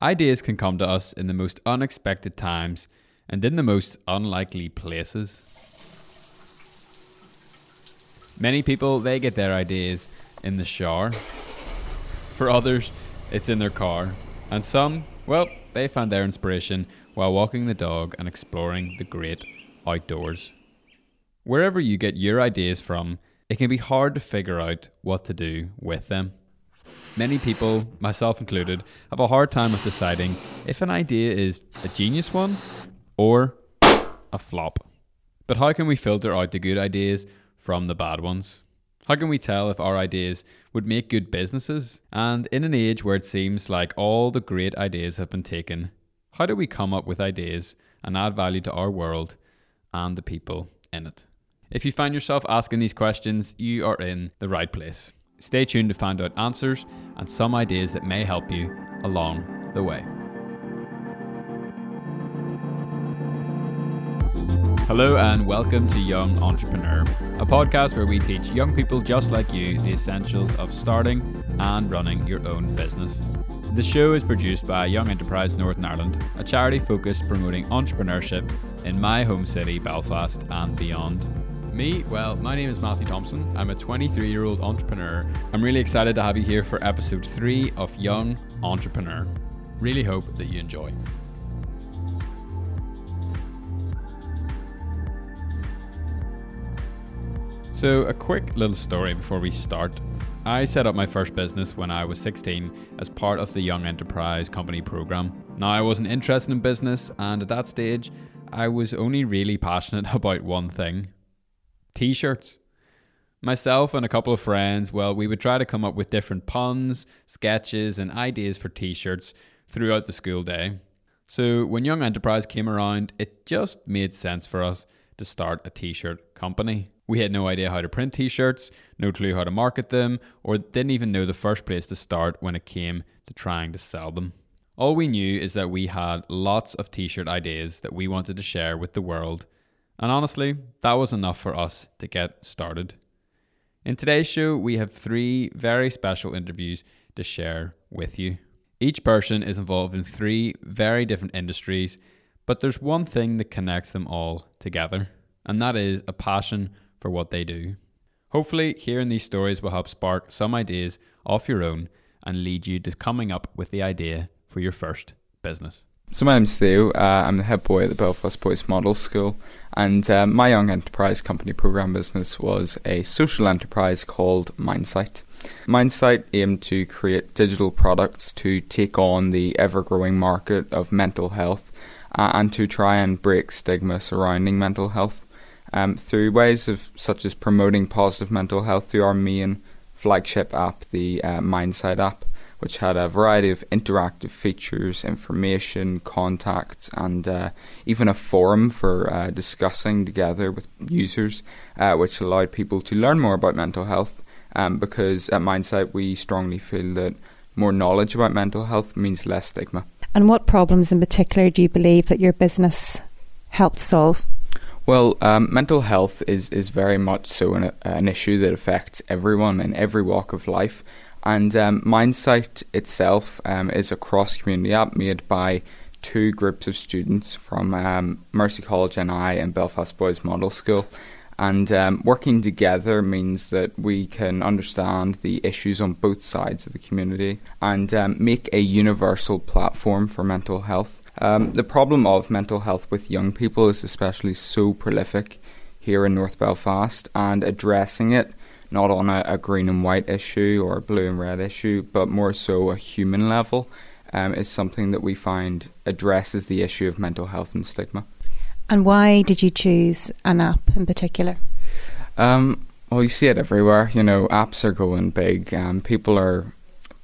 Ideas can come to us in the most unexpected times and in the most unlikely places. Many people, they get their ideas in the shower. For others, it's in their car. And some, well, they find their inspiration while walking the dog and exploring the great outdoors. Wherever you get your ideas from, it can be hard to figure out what to do with them. Many people, myself included, have a hard time of deciding if an idea is a genius one or a flop. But how can we filter out the good ideas from the bad ones? How can we tell if our ideas would make good businesses? And in an age where it seems like all the great ideas have been taken, how do we come up with ideas and add value to our world and the people in it? If you find yourself asking these questions, you are in the right place. Stay tuned to find out answers and some ideas that may help you along the way. Hello, and welcome to Young Entrepreneur, a podcast where we teach young people just like you the essentials of starting and running your own business. The show is produced by Young Enterprise Northern Ireland, a charity focused promoting entrepreneurship in my home city, Belfast, and beyond. Me, well, my name is Matthew Thompson. I'm a 23 year old entrepreneur. I'm really excited to have you here for episode 3 of Young Entrepreneur. Really hope that you enjoy. So, a quick little story before we start. I set up my first business when I was 16 as part of the Young Enterprise Company program. Now, I wasn't interested in business, and at that stage, I was only really passionate about one thing t shirts. Myself and a couple of friends, well, we would try to come up with different puns, sketches, and ideas for t shirts throughout the school day. So when Young Enterprise came around, it just made sense for us to start a t shirt company. We had no idea how to print t shirts, no clue how to market them, or didn't even know the first place to start when it came to trying to sell them. All we knew is that we had lots of t shirt ideas that we wanted to share with the world and honestly, that was enough for us to get started. In today's show, we have three very special interviews to share with you. Each person is involved in three very different industries, but there's one thing that connects them all together, and that is a passion for what they do. Hopefully, hearing these stories will help spark some ideas off your own and lead you to coming up with the idea for your first business. So my name's Theo. Uh, I'm the head boy at the Belfast Boys Model School, and uh, my young enterprise company program business was a social enterprise called Mindsight. Mindsight aimed to create digital products to take on the ever-growing market of mental health uh, and to try and break stigma surrounding mental health um, through ways of such as promoting positive mental health through our main flagship app, the uh, Mindsight app which had a variety of interactive features, information, contacts, and uh, even a forum for uh, discussing together with users, uh, which allowed people to learn more about mental health. Um, because at Mindsight, we strongly feel that more knowledge about mental health means less stigma. And what problems in particular do you believe that your business helped solve? Well, um, mental health is, is very much so an, an issue that affects everyone in every walk of life. And um, Mindsight itself um, is a cross community app made by two groups of students from um, Mercy College NI and Belfast Boys Model School. And um, working together means that we can understand the issues on both sides of the community and um, make a universal platform for mental health. Um, the problem of mental health with young people is especially so prolific here in North Belfast, and addressing it not on a, a, green and white issue or a blue and red issue, but more so a human level, um, is something that we find addresses the issue of mental health and stigma. And why did you choose an app in particular? Um, well, you see it everywhere. You know, apps are going big. Um, people are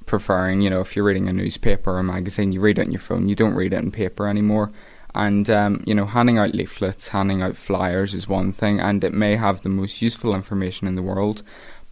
preferring, you know, if you're reading a newspaper or a magazine, you read it on your phone. You don't read it in paper anymore. And um, you know, handing out leaflets, handing out flyers is one thing, and it may have the most useful information in the world.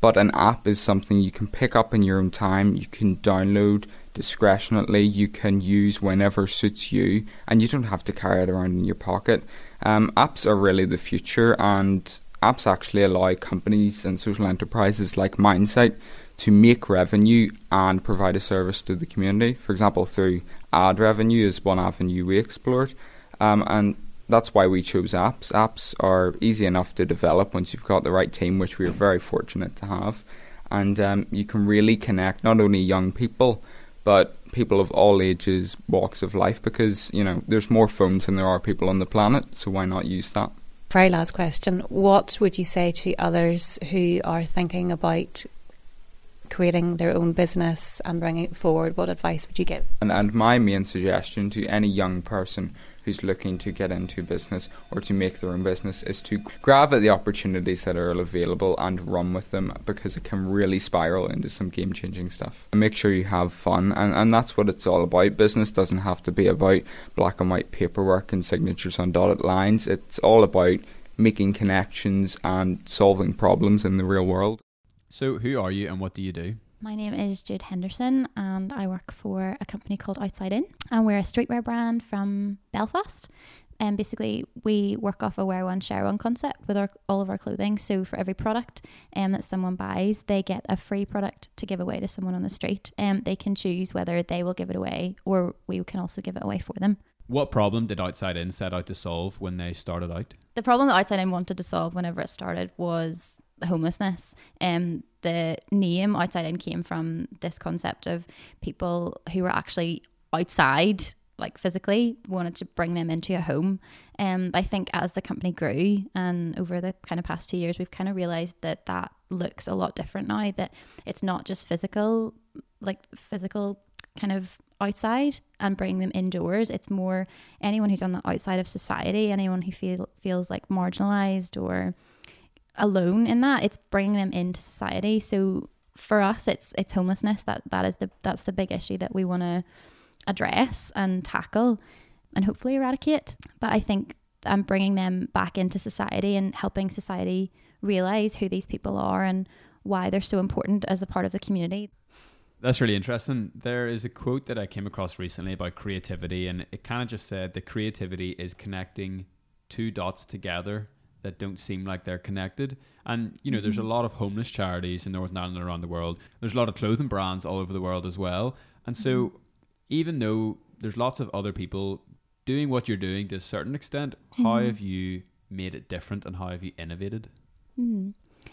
But an app is something you can pick up in your own time. You can download discretionally. You can use whenever suits you, and you don't have to carry it around in your pocket. Um, apps are really the future, and apps actually allow companies and social enterprises like Mindsight to make revenue and provide a service to the community. For example, through ad revenue is one avenue we explored, um, and that's why we chose apps. Apps are easy enough to develop once you've got the right team, which we are very fortunate to have, and um, you can really connect not only young people but people of all ages, walks of life, because you know there's more phones than there are people on the planet, so why not use that? Very last question: What would you say to others who are thinking about creating their own business and bringing it forward? What advice would you give? And, and my main suggestion to any young person who's looking to get into business or to make their own business is to grab at the opportunities that are available and run with them because it can really spiral into some game changing stuff. Make sure you have fun, and, and that's what it's all about. Business doesn't have to be about black and white paperwork and signatures on dotted lines, it's all about making connections and solving problems in the real world. So, who are you and what do you do? My name is Jude Henderson, and I work for a company called Outside In, and we're a streetwear brand from Belfast. And basically, we work off a wear one, share one concept with our, all of our clothing. So, for every product um, that someone buys, they get a free product to give away to someone on the street. And um, they can choose whether they will give it away or we can also give it away for them. What problem did Outside In set out to solve when they started out? The problem that Outside In wanted to solve whenever it started was homelessness. Um, the name outside in came from this concept of people who were actually outside like physically wanted to bring them into a home um i think as the company grew and over the kind of past two years we've kind of realized that that looks a lot different now that it's not just physical like physical kind of outside and bring them indoors it's more anyone who's on the outside of society anyone who feel feels like marginalized or alone in that. It's bringing them into society. So for us, it's it's homelessness. That that is the that's the big issue that we want to address and tackle, and hopefully eradicate. But I think I'm bringing them back into society and helping society realize who these people are and why they're so important as a part of the community. That's really interesting. There is a quote that I came across recently about creativity, and it kind of just said that creativity is connecting two dots together that don't seem like they're connected. And you know, mm-hmm. there's a mm-hmm. lot of homeless charities in Northern Ireland and around the world. There's a lot of clothing brands all over the world as well. And so, mm-hmm. even though there's lots of other people doing what you're doing to a certain extent, mm-hmm. how have you made it different and how have you innovated? Mm-hmm.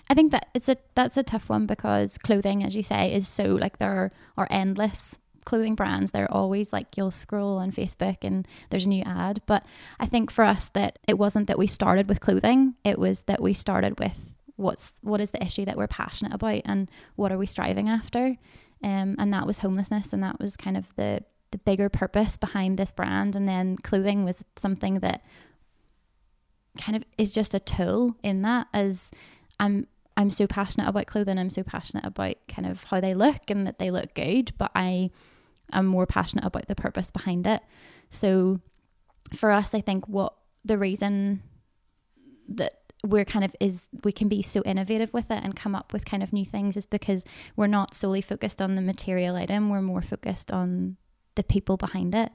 I think that it's a that's a tough one because clothing, as you say, is so like there are endless clothing brands, they're always like you'll scroll on Facebook and there's a new ad. But I think for us that it wasn't that we started with clothing, it was that we started with what's what is the issue that we're passionate about and what are we striving after. Um, and that was homelessness and that was kind of the the bigger purpose behind this brand and then clothing was something that kind of is just a tool in that as I'm I'm so passionate about clothing. I'm so passionate about kind of how they look and that they look good, but I I'm more passionate about the purpose behind it. So for us, I think what the reason that we're kind of is we can be so innovative with it and come up with kind of new things is because we're not solely focused on the material item, we're more focused on the people behind it.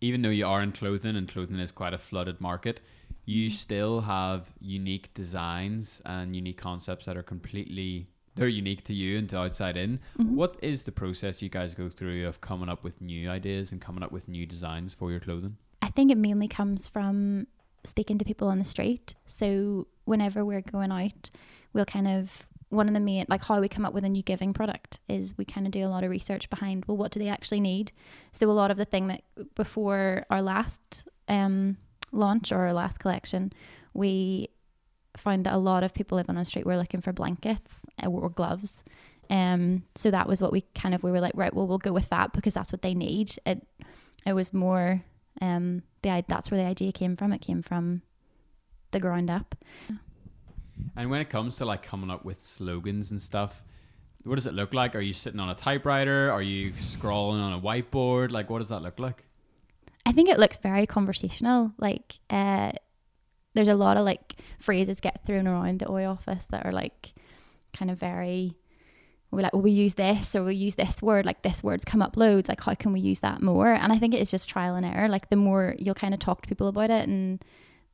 Even though you are in clothing and clothing is quite a flooded market, you still have unique designs and unique concepts that are completely they're unique to you and to outside in. Mm-hmm. What is the process you guys go through of coming up with new ideas and coming up with new designs for your clothing? I think it mainly comes from speaking to people on the street. So whenever we're going out, we'll kind of one of the main like how we come up with a new giving product is we kind of do a lot of research behind well what do they actually need so a lot of the thing that before our last um launch or our last collection we found that a lot of people living on the street were looking for blankets uh, or gloves. Um, so that was what we kind of we were like, right, well, we'll go with that because that's what they need. It it was more um the that's where the idea came from. It came from the ground up. And when it comes to like coming up with slogans and stuff, what does it look like? Are you sitting on a typewriter? Are you scrolling on a whiteboard? Like, what does that look like? I think it looks very conversational. Like, uh, there's a lot of like phrases get thrown around the OI office that are like kind of very we're like, well, we use this or we use this word, like this word's come up loads, like how can we use that more? And I think it is just trial and error. Like the more you'll kind of talk to people about it and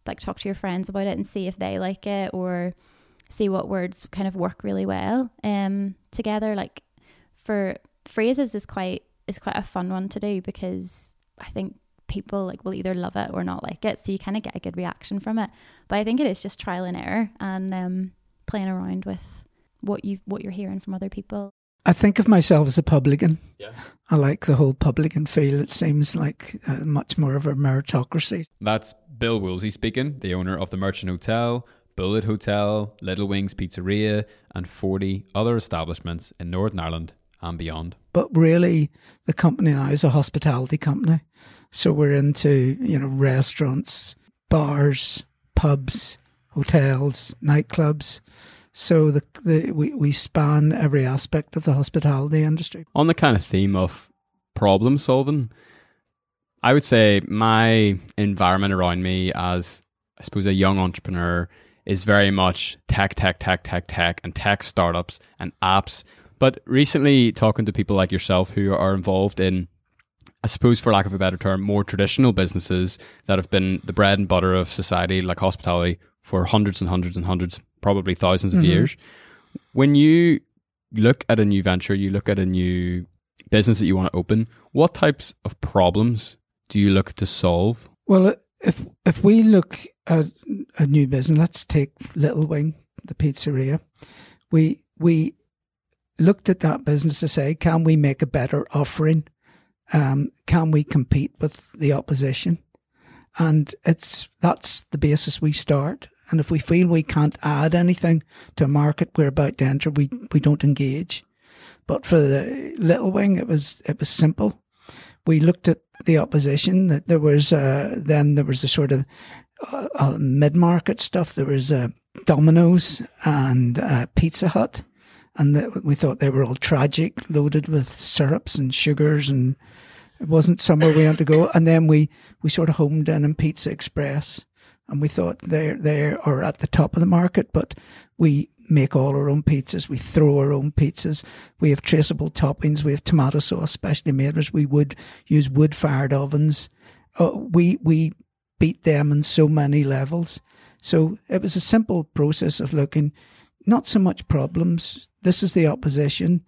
like talk to your friends about it and see if they like it or see what words kind of work really well um, together. Like for phrases is quite is quite a fun one to do because I think people like will either love it or not like it, so you kind of get a good reaction from it. But I think it is just trial and error and um, playing around with what you what you're hearing from other people. I think of myself as a publican. Yeah. I like the whole publican feel. It seems like uh, much more of a meritocracy. That's Bill Wolsey speaking, the owner of the Merchant Hotel, Bullitt Hotel, Little Wings Pizzeria, and 40 other establishments in Northern Ireland and beyond. But really, the company now is a hospitality company. So we're into, you know, restaurants, bars, pubs, hotels, nightclubs. So the, the we, we span every aspect of the hospitality industry. On the kind of theme of problem solving, I would say my environment around me as, I suppose, a young entrepreneur is very much tech, tech, tech, tech, tech, and tech startups and apps. But recently, talking to people like yourself who are involved in, I suppose, for lack of a better term, more traditional businesses that have been the bread and butter of society, like hospitality, for hundreds and hundreds and hundreds, probably 1000s of Mhm. years. When you look at a new venture, you look at a new business that you want to open, what types of problems do you look to solve? Well, if if we look at a new business, let's take Little Wing, the pizzeria. We we looked at that business to say, can we make a better offering? Um, can we compete with the opposition? And it's that's the basis we start. And if we feel we can't add anything to a market we're about to enter, we, we don't engage. But for the Little Wing, it was it was simple we looked at the opposition. That there was uh, then there was a sort of uh, uh, mid market stuff. There was uh, Domino's and uh, Pizza Hut, and the, we thought they were all tragic, loaded with syrups and sugars, and it wasn't somewhere we had to go. And then we we sort of homed in on Pizza Express, and we thought they they are at the top of the market, but we make all our own pizzas. We throw our own pizzas. We have traceable toppings. We have tomato sauce specially made. As we would use wood fired ovens. Uh, we we beat them on so many levels. So it was a simple process of looking, not so much problems. This is the opposition.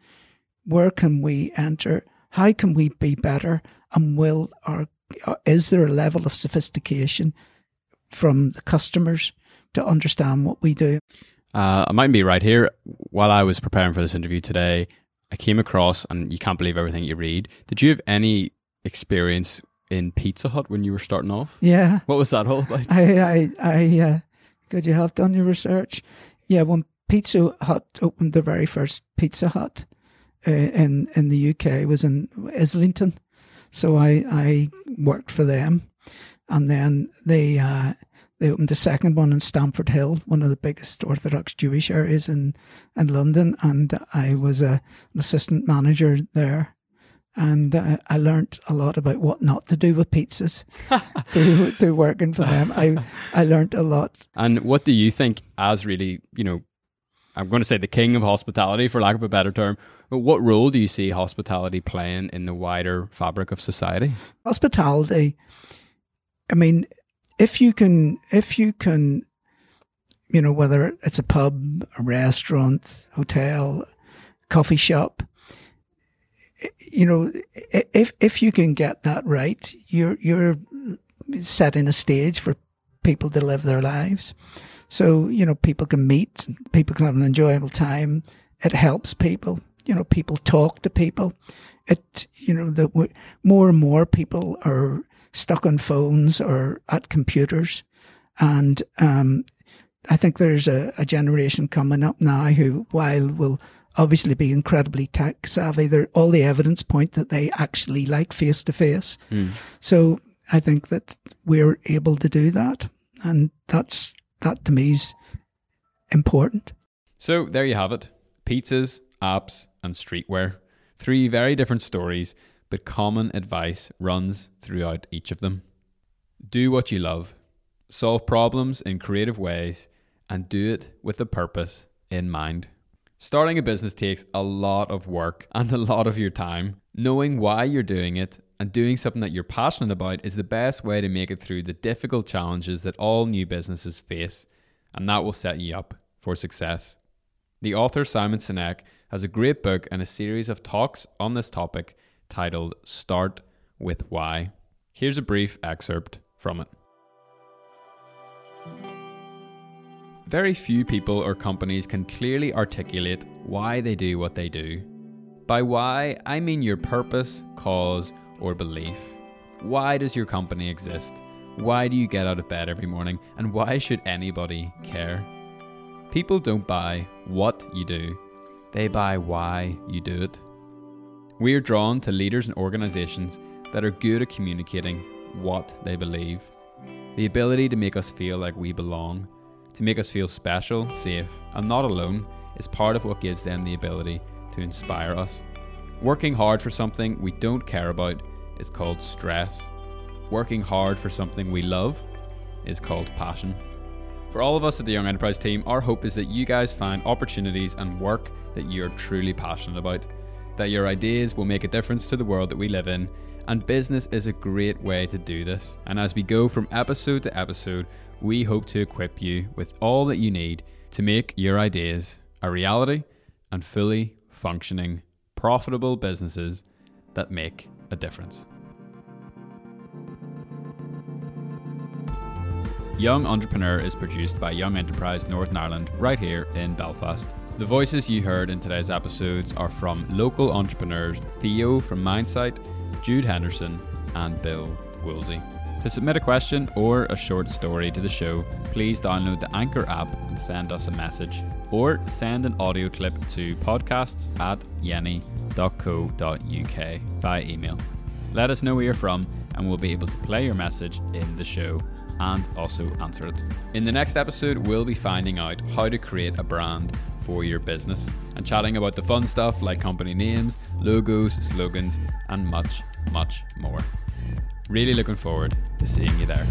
Where can we enter? How can we be better? And will our is there a level of sophistication from the customers to understand what we do? Uh, I might be right here. While I was preparing for this interview today, I came across, and you can't believe everything you read. Did you have any experience in Pizza Hut when you were starting off? Yeah. What was that all about? I, I, I, uh, could you have done your research? Yeah, when Pizza Hut opened the very first Pizza Hut uh, in in the UK It was in Islington, so I I worked for them, and then they uh, they opened a second one in Stamford Hill, one of the biggest Orthodox Jewish areas in in London, and I was a, an assistant manager there. And uh, I learnt a lot about what not to do with pizzas through through working for them. I I learnt a lot. And what do you think, as really, you know, I'm going to say the king of hospitality, for lack of a better term, but what role do you see hospitality playing in the wider fabric of society? hospitality i mean if you can if you can you know whether it's a pub a restaurant hotel coffee shop you know if if you can get that right you're you're setting a stage for people to live their lives so you know people can meet people can have an enjoyable time. It helps people. You know people talk to people. It you know that more and more people are stuck on phones or at computers. And um, I think there's a, a generation coming up now who while will obviously be incredibly tech savvy there all the evidence point that they actually like face to face so I think that we're able to do that. And that's that to me is important So there you have it pizzas, apps, and streetwear. Three very different stories, but common advice runs throughout each of them. Do what you love, solve problems in creative ways, and do it with a purpose in mind. Starting a business takes a lot of work and a lot of your time. Knowing why you're doing it and doing something that you're passionate about is the best way to make it through the difficult challenges that all new businesses face, and that will set you up for success. The author Simon Sinek has a great book and a series of talks on this topic titled Start with Why. Here's a brief excerpt from it. Very few people or companies can clearly articulate why they do what they do. By why, I mean your purpose, cause, or belief. Why does your company exist? Why do you get out of bed every morning? And why should anybody care? People don't buy what you do, they buy why you do it. We are drawn to leaders and organisations that are good at communicating what they believe. The ability to make us feel like we belong, to make us feel special, safe, and not alone is part of what gives them the ability to inspire us. Working hard for something we don't care about is called stress. Working hard for something we love is called passion. For all of us at the Young Enterprise team, our hope is that you guys find opportunities and work that you're truly passionate about, that your ideas will make a difference to the world that we live in, and business is a great way to do this. And as we go from episode to episode, we hope to equip you with all that you need to make your ideas a reality and fully functioning, profitable businesses that make a difference. Young Entrepreneur is produced by Young Enterprise Northern Ireland right here in Belfast. The voices you heard in today's episodes are from local entrepreneurs Theo from Mindsight, Jude Henderson, and Bill Wolsey. To submit a question or a short story to the show, please download the Anchor app and send us a message, or send an audio clip to podcasts at yeni.co.uk by email. Let us know where you're from, and we'll be able to play your message in the show and also answer it. In the next episode, we'll be finding out how to create a brand for your business and chatting about the fun stuff like company names, logos, slogans, and much, much more. Really looking forward to seeing you there.